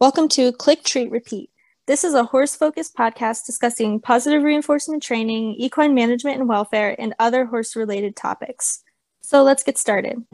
Welcome to Click Treat Repeat. This is a horse focused podcast discussing positive reinforcement training, equine management and welfare, and other horse related topics. So let's get started.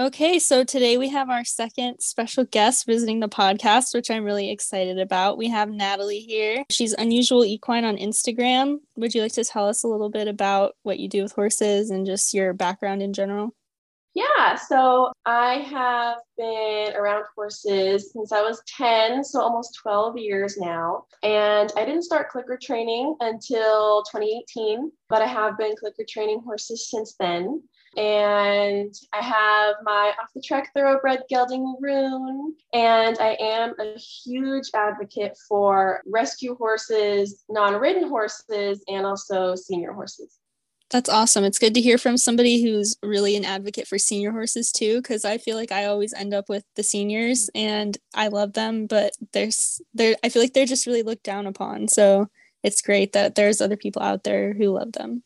Okay, so today we have our second special guest visiting the podcast, which I'm really excited about. We have Natalie here. She's Unusual Equine on Instagram. Would you like to tell us a little bit about what you do with horses and just your background in general? Yeah, so I have been around horses since I was 10, so almost 12 years now. And I didn't start clicker training until 2018, but I have been clicker training horses since then. And I have my off the track thoroughbred gelding Rune. And I am a huge advocate for rescue horses, non ridden horses, and also senior horses. That's awesome. It's good to hear from somebody who's really an advocate for senior horses too, because I feel like I always end up with the seniors and I love them, but there's there I feel like they're just really looked down upon. So it's great that there's other people out there who love them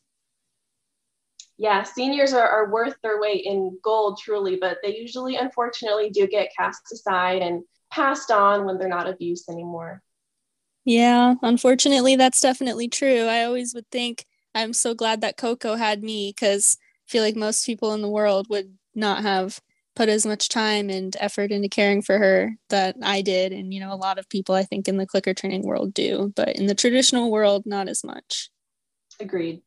yeah, seniors are, are worth their weight in gold, truly, but they usually, unfortunately, do get cast aside and passed on when they're not of use anymore. Yeah, unfortunately, that's definitely true. I always would think I'm so glad that Coco had me because I feel like most people in the world would not have put as much time and effort into caring for her that I did. And, you know, a lot of people I think in the clicker training world do, but in the traditional world, not as much. Agreed.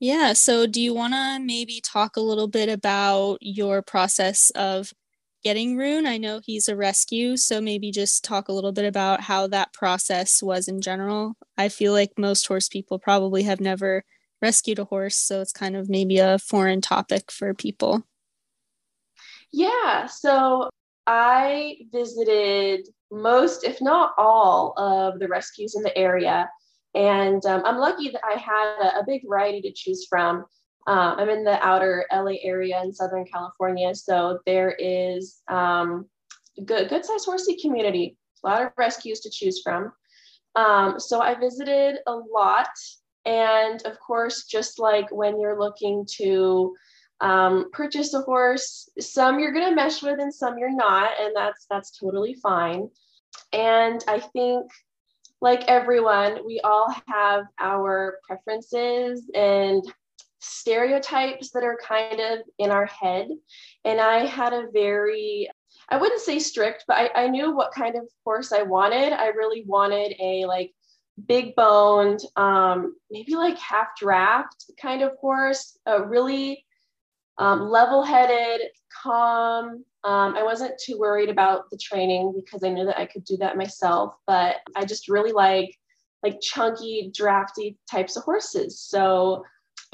Yeah. So, do you want to maybe talk a little bit about your process of getting Rune? I know he's a rescue. So, maybe just talk a little bit about how that process was in general. I feel like most horse people probably have never rescued a horse. So, it's kind of maybe a foreign topic for people. Yeah. So, I visited most, if not all, of the rescues in the area. And um, I'm lucky that I had a, a, big variety to choose from. Um, I'm in the outer LA area in Southern California, so there is um, a good, good sized horsey community, a lot of rescues to choose from. Um, so I visited a lot. And of course, just like when you're looking to um, purchase a horse, some you're going to mesh with and some you're not, and that's that's totally fine. And I think like everyone, we all have our preferences and stereotypes that are kind of in our head. And I had a very, I wouldn't say strict, but I, I knew what kind of horse I wanted. I really wanted a like big boned, um, maybe like half draft kind of horse, a really um, level headed, calm, um, I wasn't too worried about the training because I knew that I could do that myself, but I just really like like chunky, drafty types of horses. So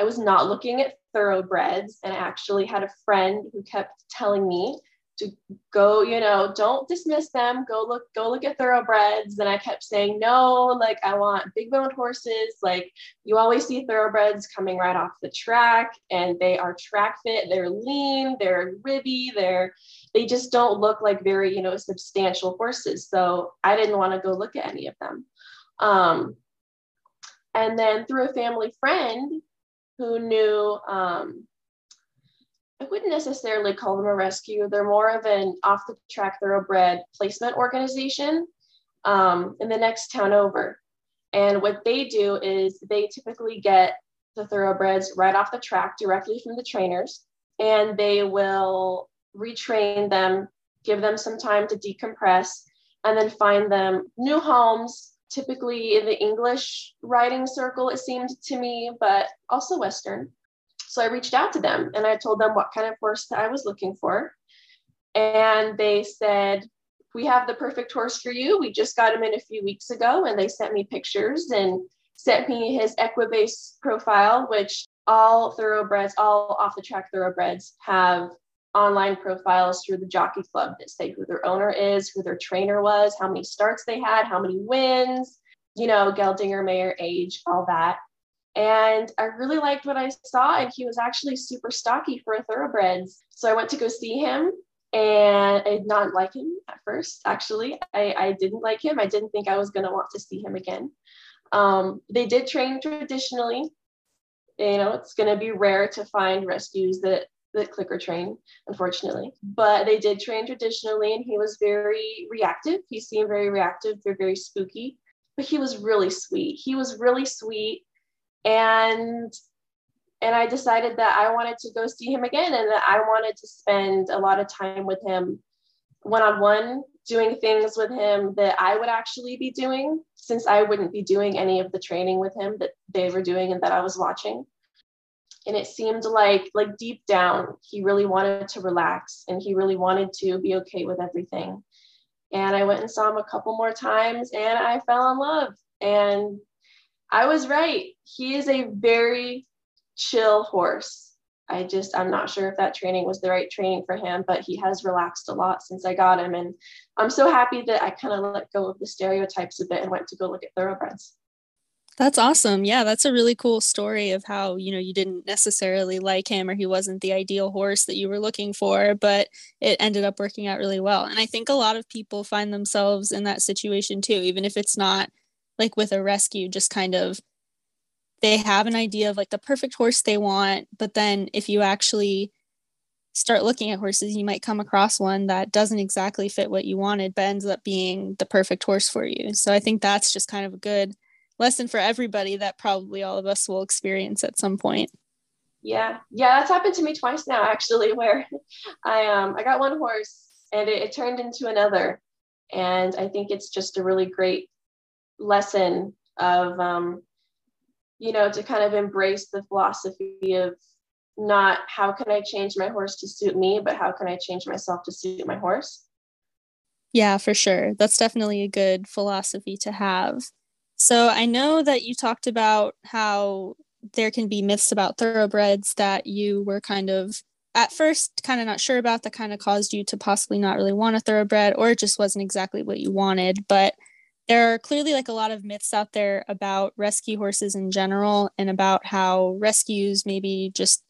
I was not looking at thoroughbreds, and I actually had a friend who kept telling me to go you know don't dismiss them. Go look go look at thoroughbreds. And i kept saying no like i want big boned horses. Like you always see thoroughbreds coming right off the track and they are track fit. They're lean they're ribby they're they just don't look like very you know substantial horses. So i didn't want to go look at any of them. Um, and then through a family friend who knew um, I wouldn't necessarily call them a rescue. They're more of an off the track thoroughbred placement organization um, in the next town over. And what they do is they typically get the thoroughbreds right off the track directly from the trainers, and they will retrain them, give them some time to decompress, and then find them new homes, typically in the English riding circle, it seemed to me, but also Western. So I reached out to them and I told them what kind of horse I was looking for. And they said, We have the perfect horse for you. We just got him in a few weeks ago. And they sent me pictures and sent me his Equibase profile, which all thoroughbreds, all off the track thoroughbreds have online profiles through the jockey club that say who their owner is, who their trainer was, how many starts they had, how many wins, you know, Geldinger, mare, age, all that. And I really liked what I saw, and he was actually super stocky for a thoroughbreds. So I went to go see him, and I did not like him at first. Actually, I, I didn't like him. I didn't think I was going to want to see him again. Um, they did train traditionally. You know, it's going to be rare to find rescues that the clicker train, unfortunately. But they did train traditionally, and he was very reactive. He seemed very reactive. They're very spooky, but he was really sweet. He was really sweet, and and I decided that I wanted to go see him again, and that I wanted to spend a lot of time with him, one on one, doing things with him that I would actually be doing, since I wouldn't be doing any of the training with him that they were doing and that I was watching. And it seemed like like deep down he really wanted to relax and he really wanted to be okay with everything. And i went and saw him a couple more times and i fell in love. And i was right he is a very chill horse i just i'm not sure if that training was the right training for him but he has relaxed a lot since i got him and i'm so happy that i kind of let go of the stereotypes a bit and went to go look at thoroughbreds that's awesome. Yeah, that's a really cool story of how, you know, you didn't necessarily like him or he wasn't the ideal horse that you were looking for, but it ended up working out really well. And I think a lot of people find themselves in that situation too, even if it's not like with a rescue, just kind of they have an idea of like the perfect horse they want, but then if you actually start looking at horses, you might come across one that doesn't exactly fit what you wanted, but ends up being the perfect horse for you. So I think that's just kind of a good lesson for everybody that probably all of us will experience at some point. Yeah, yeah, that's happened to me twice now actually, where I um I got one horse and it, it turned into another, and I think it's just a really great lesson of um you know to kind of embrace the philosophy of not how can I change my horse to suit me, but how can I change myself to suit my horse. Yeah, for sure. That's definitely a good philosophy to have. So I know that you talked about how there can be myths about thoroughbreds that you were kind of at first kind of not sure about that kind of caused you to possibly not really want a thoroughbred or it just wasn't exactly what you wanted. But there are clearly like a lot of myths out there about rescue horses in general and about how rescues maybe just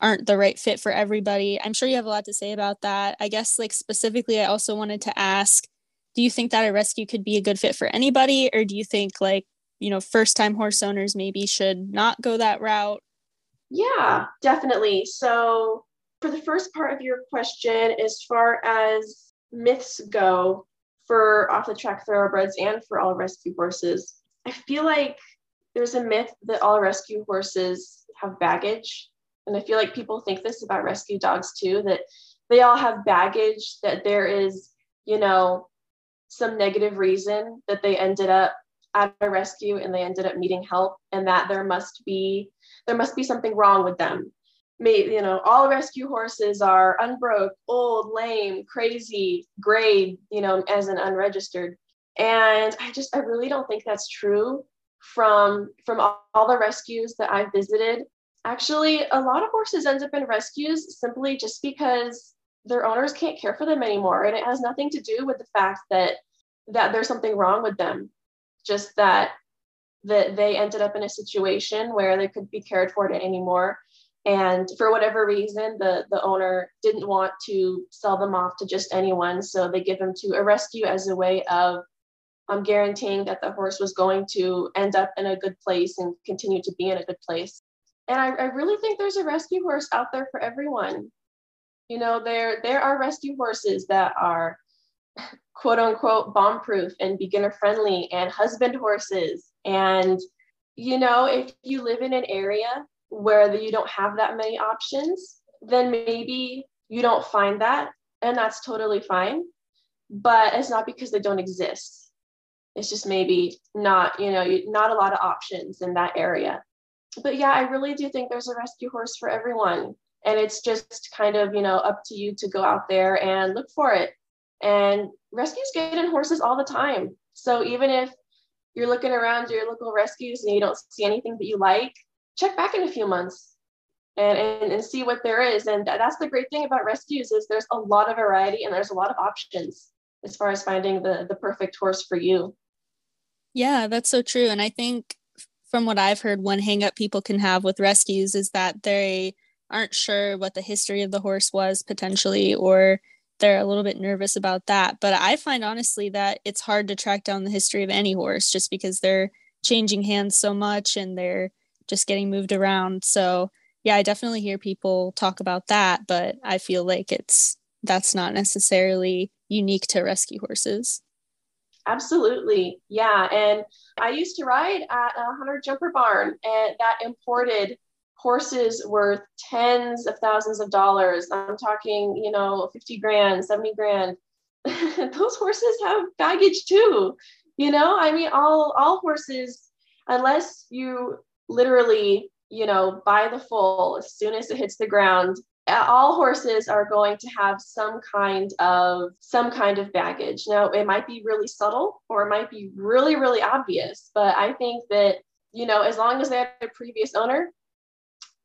aren't the right fit for everybody. I'm sure you have a lot to say about that. I guess like specifically I also wanted to ask do you think that a rescue could be a good fit for anybody or do you think like you know first time horse owners maybe should not go that route yeah definitely so for the first part of your question as far as myths go for off the track thoroughbreds and for all rescue horses. I feel like there's a myth that all rescue horses have baggage and i feel like people think this about rescue dogs too that they all have baggage that there is you know some negative reason that they ended up at a rescue and they ended up needing help and that there must be there must be something wrong with them May, you know all rescue horses are unbroke old lame crazy grade you know as an unregistered. And i just i really don't think that's true from from all, all the rescues that i've visited. Actually a lot of horses end up in rescues simply just because their owners can't care for them anymore. And it has nothing to do with the fact that that there's something wrong with them. Just that that they ended up in a situation where they could be cared for anymore and for whatever reason the the owner didn't want to sell them off to just anyone. So they give them to a rescue as a way of um, guaranteeing that the horse was going to end up in a good place and continue to be in a good place. And I, I really think there's a rescue horse out there for everyone. You know, there there are rescue horses that are quote unquote bomb proof and beginner friendly and husband horses. And you know, if you live in an area where you don't have that many options, then maybe you don't find that, and that's totally fine. But it's not because they don't exist. It's just maybe not, you know, not a lot of options in that area. But yeah, I really do think there's a rescue horse for everyone and it's just kind of you know up to you to go out there and look for it and rescues get in horses all the time so even if you're looking around your local rescues and you don't see anything that you like check back in a few months and, and, and see what there is. And that's the great thing about rescues is there's a lot of variety and there's a lot of options as far as finding the the perfect horse for you. Yeah that's so true. And i think from what i've heard one hangup people can have with rescues is that they aren't sure what the history of the horse was potentially or they're a little bit nervous about that. But i find honestly that it's hard to track down the history of any horse just because they're changing hands so much and they're just getting moved around so yeah, I definitely hear people talk about that, but I feel like it's that's not necessarily unique to rescue horses. Absolutely. Yeah. And I used to ride at a hunter jumper barn and that imported horses worth tens of thousands of dollars. I'm talking, you know, 50 grand, 70 grand. Those horses have baggage too. You know, I mean, all all horses, unless you literally, you know, by the foal as soon as it hits the ground, all horses are going to have some kind of some kind of baggage. Now, it might be really subtle or it might be really really obvious, but I think that you know, as long as they have a previous owner,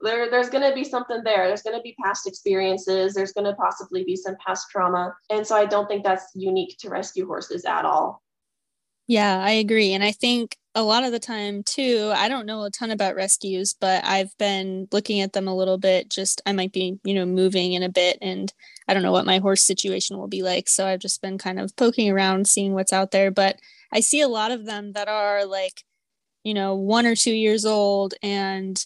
there, there's going to be something there. There's going to be past experiences. There's going to possibly be some past trauma. And so I don't think that's unique to rescue horses at all. Yeah, I agree. And I think a lot of the time, too, I don't know a ton about rescues, but I've been looking at them a little bit. Just I might be, you know, moving in a bit and I don't know what my horse situation will be like. So I've just been kind of poking around, seeing what's out there. But I see a lot of them that are like, you know, one or two years old and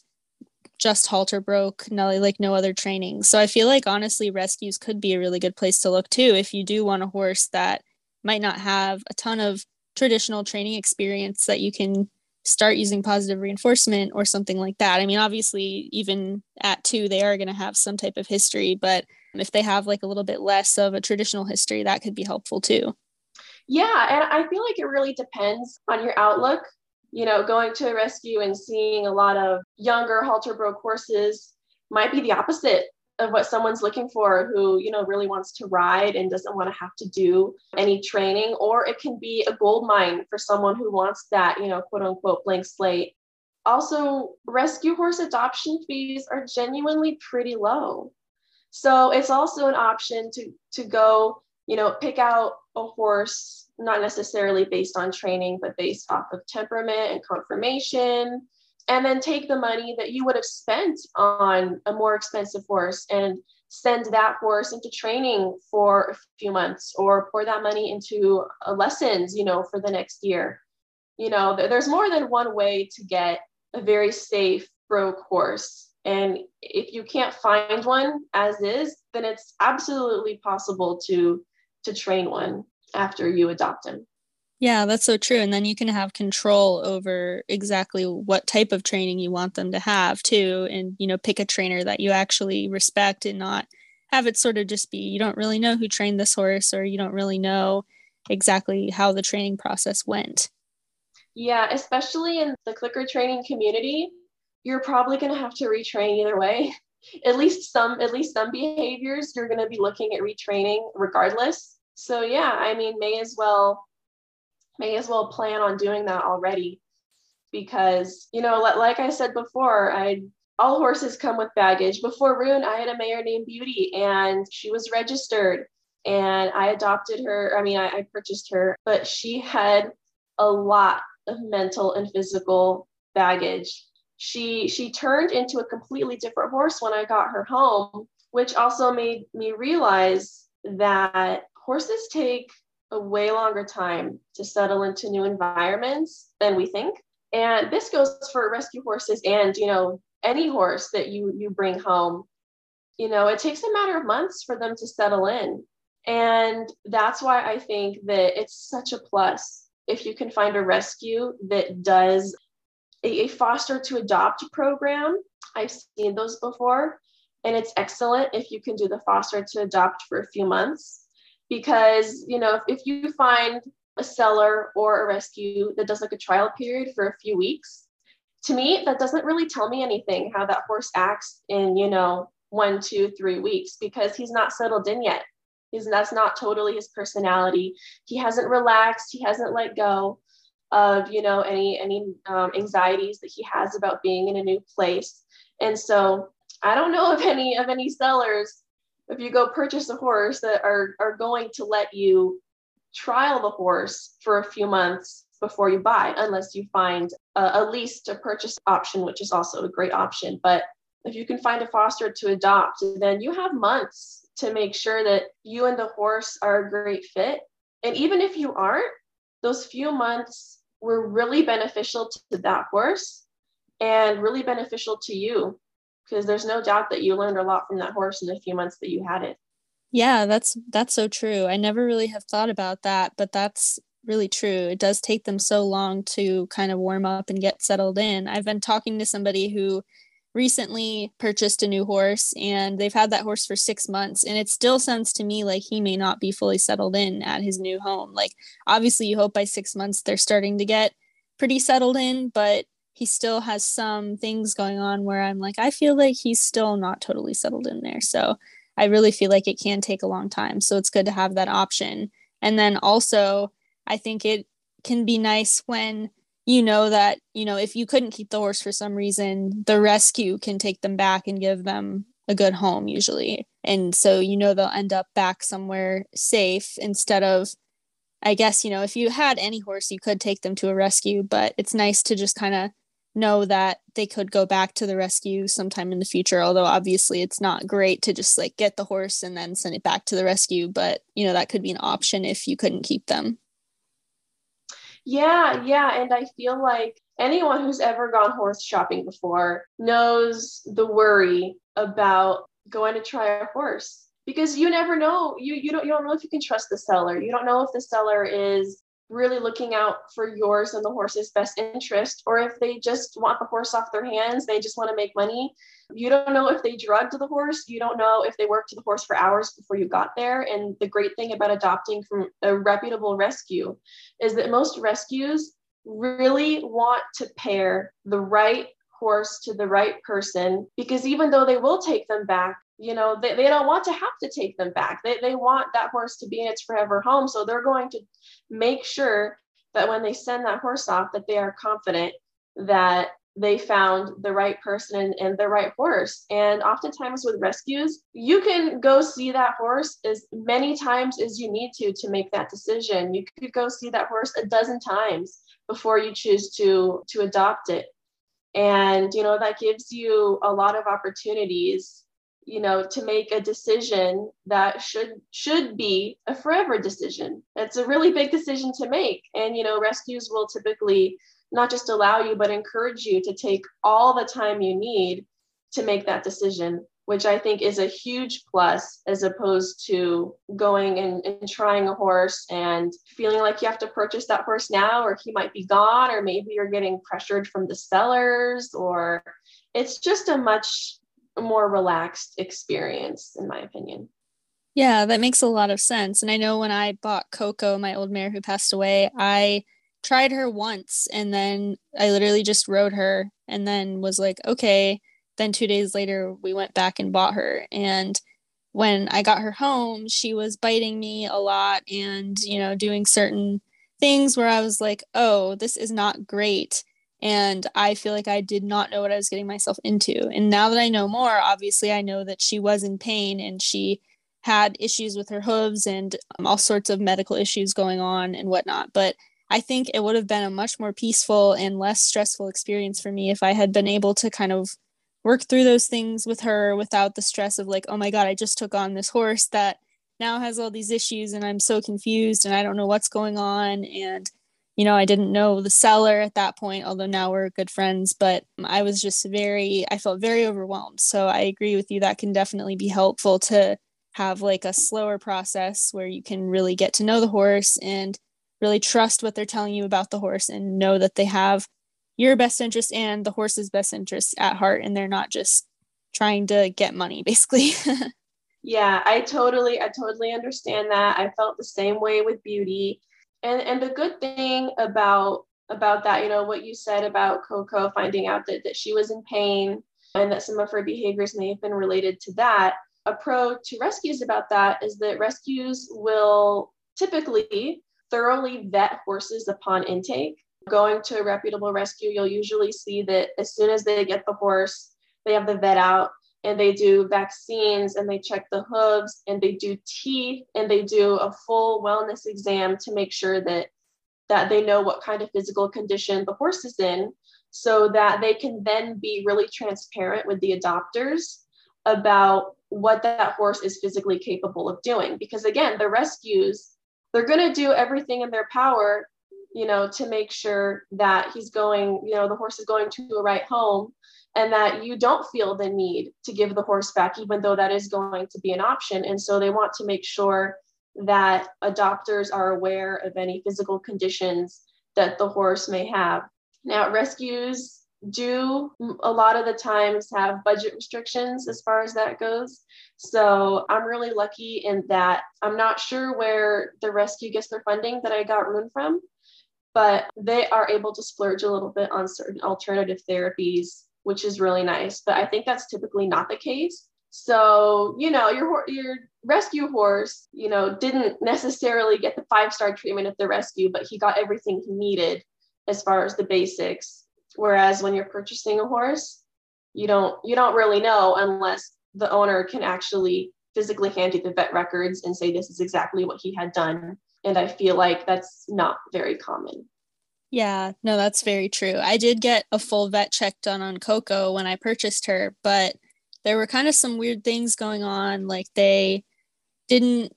just halter broke, no like no other training. So I feel like honestly rescues could be a really good place to look too if you do want a horse that might not have a ton of traditional training experience that you can start using positive reinforcement or something like that. I mean, obviously, even at two, they are going to have some type of history, but if they have like a little bit less of a traditional history, that could be helpful too. Yeah, and I feel like it really depends on your outlook you know, going to a rescue and seeing a lot of younger halter broke horses might be the opposite of what someone's looking for who, you know, really wants to ride and doesn't want to have to do any training. Or it can be a gold mine for someone who wants that, you know, quote unquote blank slate. Also, rescue horse adoption fees are genuinely pretty low. So it's also an option to to go, you know, pick out a horse not necessarily based on training, but based off of temperament and conformation. And then take the money that you would have spent on a more expensive horse and send that horse into training for a few months or pour that money into uh, lessons, you know, for the next year. You know, there's more than one way to get a very safe broke horse. And if you can't find one as is, then it's absolutely possible to to train one after you adopt him. Yeah, that's so true. And then you can have control over exactly what type of training you want them to have too. And, you know, pick a trainer that you actually respect and not have it sort of just be you don't really know who trained this horse or you don't really know exactly how the training process went. Yeah, especially in the clicker training community, you're probably going to have to retrain either way. at least some at least some behaviors you're going to be looking at retraining regardless so yeah i mean may as well may as well plan on doing that already. Because you know like i said before i all horses come with baggage. Before rune i had a mare named beauty and she was registered and i adopted her i mean I, I purchased her but she had a lot of mental and physical baggage. She she turned into a completely different horse when i got her home which also made me realize that horses take a way longer time to settle into new environments than we think. And this goes for rescue horses and, you know, any horse that you you bring home. You know, it takes a matter of months for them to settle in. And that's why I think that it's such a plus if you can find a rescue that does a, a foster to adopt program. I've seen those before, and it's excellent if you can do the foster to adopt for a few months because you know if, if you find a seller or a rescue that does like a trial period for a few weeks to me that doesn't really tell me anything how that horse acts in you know one two three weeks because he's not settled in yet. He's that's not totally his personality. He hasn't relaxed. He hasn't let go of you know any any um, anxieties that he has about being in a new place. And so i don't know of any of any sellers if you go purchase a horse that are, are going to let you trial the horse for a few months before you buy, unless you find a, a lease to purchase option, which is also a great option. But if you can find a foster to adopt, then you have months to make sure that you and the horse are a great fit. And even if you aren't, those few months were really beneficial to that horse and really beneficial to you because there's no doubt that you learned a lot from that horse in the few months that you had it. Yeah, that's that's so true. I never really have thought about that, but that's really true. It does take them so long to kind of warm up and get settled in. I've been talking to somebody who recently purchased a new horse and they've had that horse for six months and it still sounds to me like he may not be fully settled in at his new home like obviously you hope by six months they're starting to get pretty settled in but he still has some things going on where i'm like i feel like he's still not totally settled in there. So i really feel like it can take a long time. So it's good to have that option. And then also i think it can be nice when you know that you know if you couldn't keep the horse for some reason the rescue can take them back and give them a good home usually. And so you know they'll end up back somewhere safe instead of i guess you know if you had any horse you could take them to a rescue but it's nice to just kind of know that they could go back to the rescue sometime in the future although obviously it's not great to just like get the horse and then send it back to the rescue but you know that could be an option if you couldn't keep them yeah, yeah. And I feel like anyone who's ever gone horse shopping before knows the worry about going to try a horse because you never know. You you don't you don't know if you can trust the seller. You don't know if the seller is really looking out for yours and the horse's best interest, or if they just want the horse off their hands, they just want to make money. You don't know if they drugged the horse. You don't know if they worked the horse for hours before you got there. And the great thing about adopting from a reputable rescue is that most rescues really want to pair the right horse to the right person because even though they will take them back you know they, they don't want to have to take them back. They, they want that horse to be in its forever home. So they're going to make sure that when they send that horse off that they are confident that they found the right person and, and the right horse. And oftentimes with rescues you can go see that horse as many times as you need to to make that decision. You could go see that horse a dozen times before you choose to to adopt it. And you know that gives you a lot of opportunities you know to make a decision that should should be a forever decision. It's a really big decision to make. And you know rescues will typically not just allow you but encourage you to take all the time you need to make that decision which i think is a huge plus as opposed to going and, and trying a horse and feeling like you have to purchase that horse now or he might be gone or maybe you're getting pressured from the sellers or it's just a much more relaxed experience, in my opinion. Yeah, that makes a lot of sense. And I know when I bought Coco, my old mare who passed away, I tried her once and then I literally just rode her and then was like, okay. Then two days later, we went back and bought her. And when I got her home, she was biting me a lot and, you know, doing certain things where I was like, oh, this is not great and I feel like I did not know what I was getting myself into. And now that I know more, obviously I know that she was in pain and she had issues with her hooves and um, all sorts of medical issues going on and whatnot. But I think it would have been a much more peaceful and less stressful experience for me if I had been able to kind of work through those things with her without the stress of like, oh my God, I just took on this horse that now has all these issues and I'm so confused and I don't know what's going on. And you know, I didn't know the seller at that point, although now we're good friends, but I was just very, I felt very overwhelmed. So I agree with you. That can definitely be helpful to have like a slower process where you can really get to know the horse and really trust what they're telling you about the horse and know that they have your best interest and the horse's best interest at heart and they're not just trying to get money basically. yeah, I totally, I totally understand that. I felt the same way with beauty and and the good thing about about that you know what you said about coco finding out that, that she was in pain and that some of her behaviors may have been related to that a pro to rescues about that is that rescues will typically thoroughly vet horses upon intake. Going to a reputable rescue you'll usually see that as soon as they get the horse they have the vet out and they do vaccines and they check the hooves and they do teeth and they do a full wellness exam to make sure that that they know what kind of physical condition the horse is in so that they can then be really transparent with the adopters about what that horse is physically capable of doing. Because again the rescues they're going to do everything in their power you know to make sure that he's going you know the horse is going to a right home and that you don't feel the need to give the horse back, even though that is going to be an option. And so they want to make sure that adopters are aware of any physical conditions that the horse may have. Now, rescues do a lot of the times have budget restrictions as far as that goes. So I'm really lucky in that I'm not sure where the rescue gets their funding that I got Rune from, but they are able to splurge a little bit on certain alternative therapies, which is really nice. But I think that's typically not the case. So, you know, your your rescue horse, you know, didn't necessarily get the five-star treatment at the rescue, but he got everything he needed as far as the basics. Whereas when you're purchasing a horse, you don't you don't really know unless the owner can actually physically hand you the vet records and say this is exactly what he had done. And I feel like that's not very common. Yeah, no, that's very true. I did get a full vet check done on Coco when I purchased her, but there were kind of some weird things going on. Like they didn't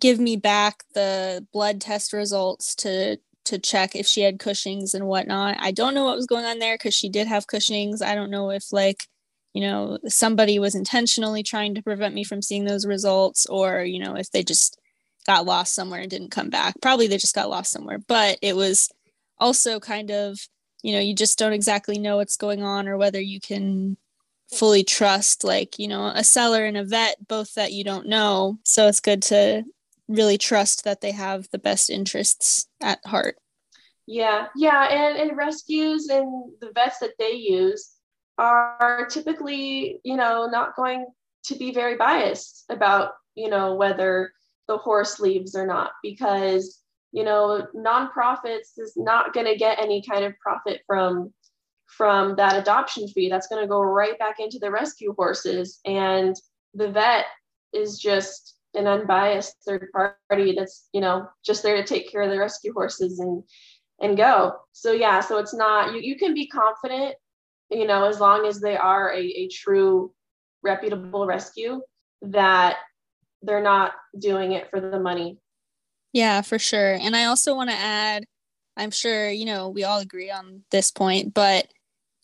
give me back the blood test results to to check if she had Cushing's and whatnot. I don't know what was going on there because she did have Cushing's. I don't know if like you know somebody was intentionally trying to prevent me from seeing those results or you know if they just got lost somewhere and didn't come back probably they just got lost somewhere but it was also kind of you know you just don't exactly know what's going on or whether you can fully trust like you know a seller and a vet both that you don't know. So it's good to really trust that they have the best interests at heart. Yeah yeah and, and rescues and the vets that they use are typically you know not going to be very biased about you know whether the horse leaves or not because you know nonprofits is not going to get any kind of profit from from that adoption fee. That's going to go right back into the rescue horses. And the vet is just an unbiased third party that's you know just there to take care of the rescue horses and and go. So yeah so it's not you, you can be confident you know as long as they are a, a true reputable rescue that they're not doing it for the money yeah for sure and i also want to add i'm sure you know we all agree on this point but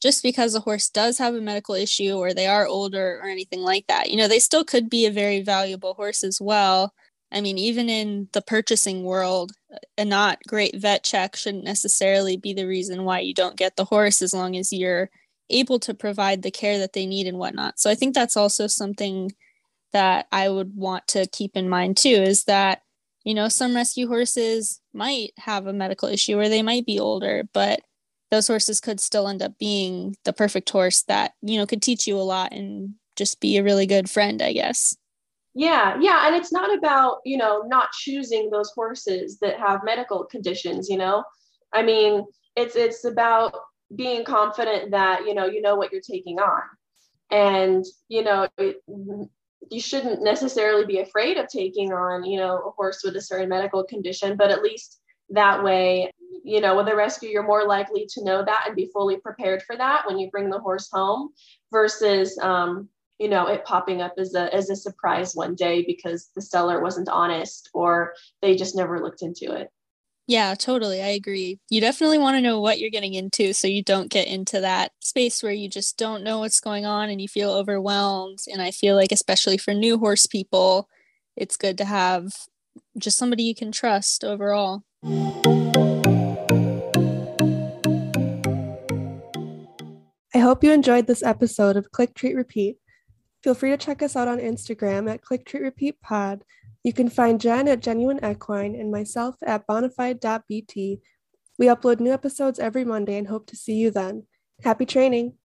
just because a horse does have a medical issue or they are older or anything like that. You know, they still could be a very valuable horse as well. I mean, even in the purchasing world, a not great vet check shouldn't necessarily be the reason why you don't get the horse as long as you're able to provide the care that they need and whatnot. So I think that's also something that I would want to keep in mind too is that, you know, some rescue horses might have a medical issue or they might be older, but those horses could still end up being the perfect horse that you know could teach you a lot and just be a really good friend i guess. Yeah yeah and it's not about you know not choosing those horses that have medical conditions you know? I mean it's it's about being confident that you know you know what you're taking on. And you know it, you shouldn't necessarily be afraid of taking on you know a horse with a certain medical condition but at least that way you know with a rescue you're more likely to know that and be fully prepared for that when you bring the horse home versus um, you know it popping up as a as a surprise one day because the seller wasn't honest or they just never looked into it yeah totally i agree you definitely want to know what you're getting into so you don't get into that space where you just don't know what's going on and you feel overwhelmed and i feel like especially for new horse people it's good to have just somebody you can trust overall I hope you enjoyed this episode of Click Treat Repeat. Feel free to check us out on Instagram at Click Treat Repeat Pod. You can find Jen at Genuine Equine and myself at bonafide.bt. We upload new episodes every Monday and hope to see you then. Happy training!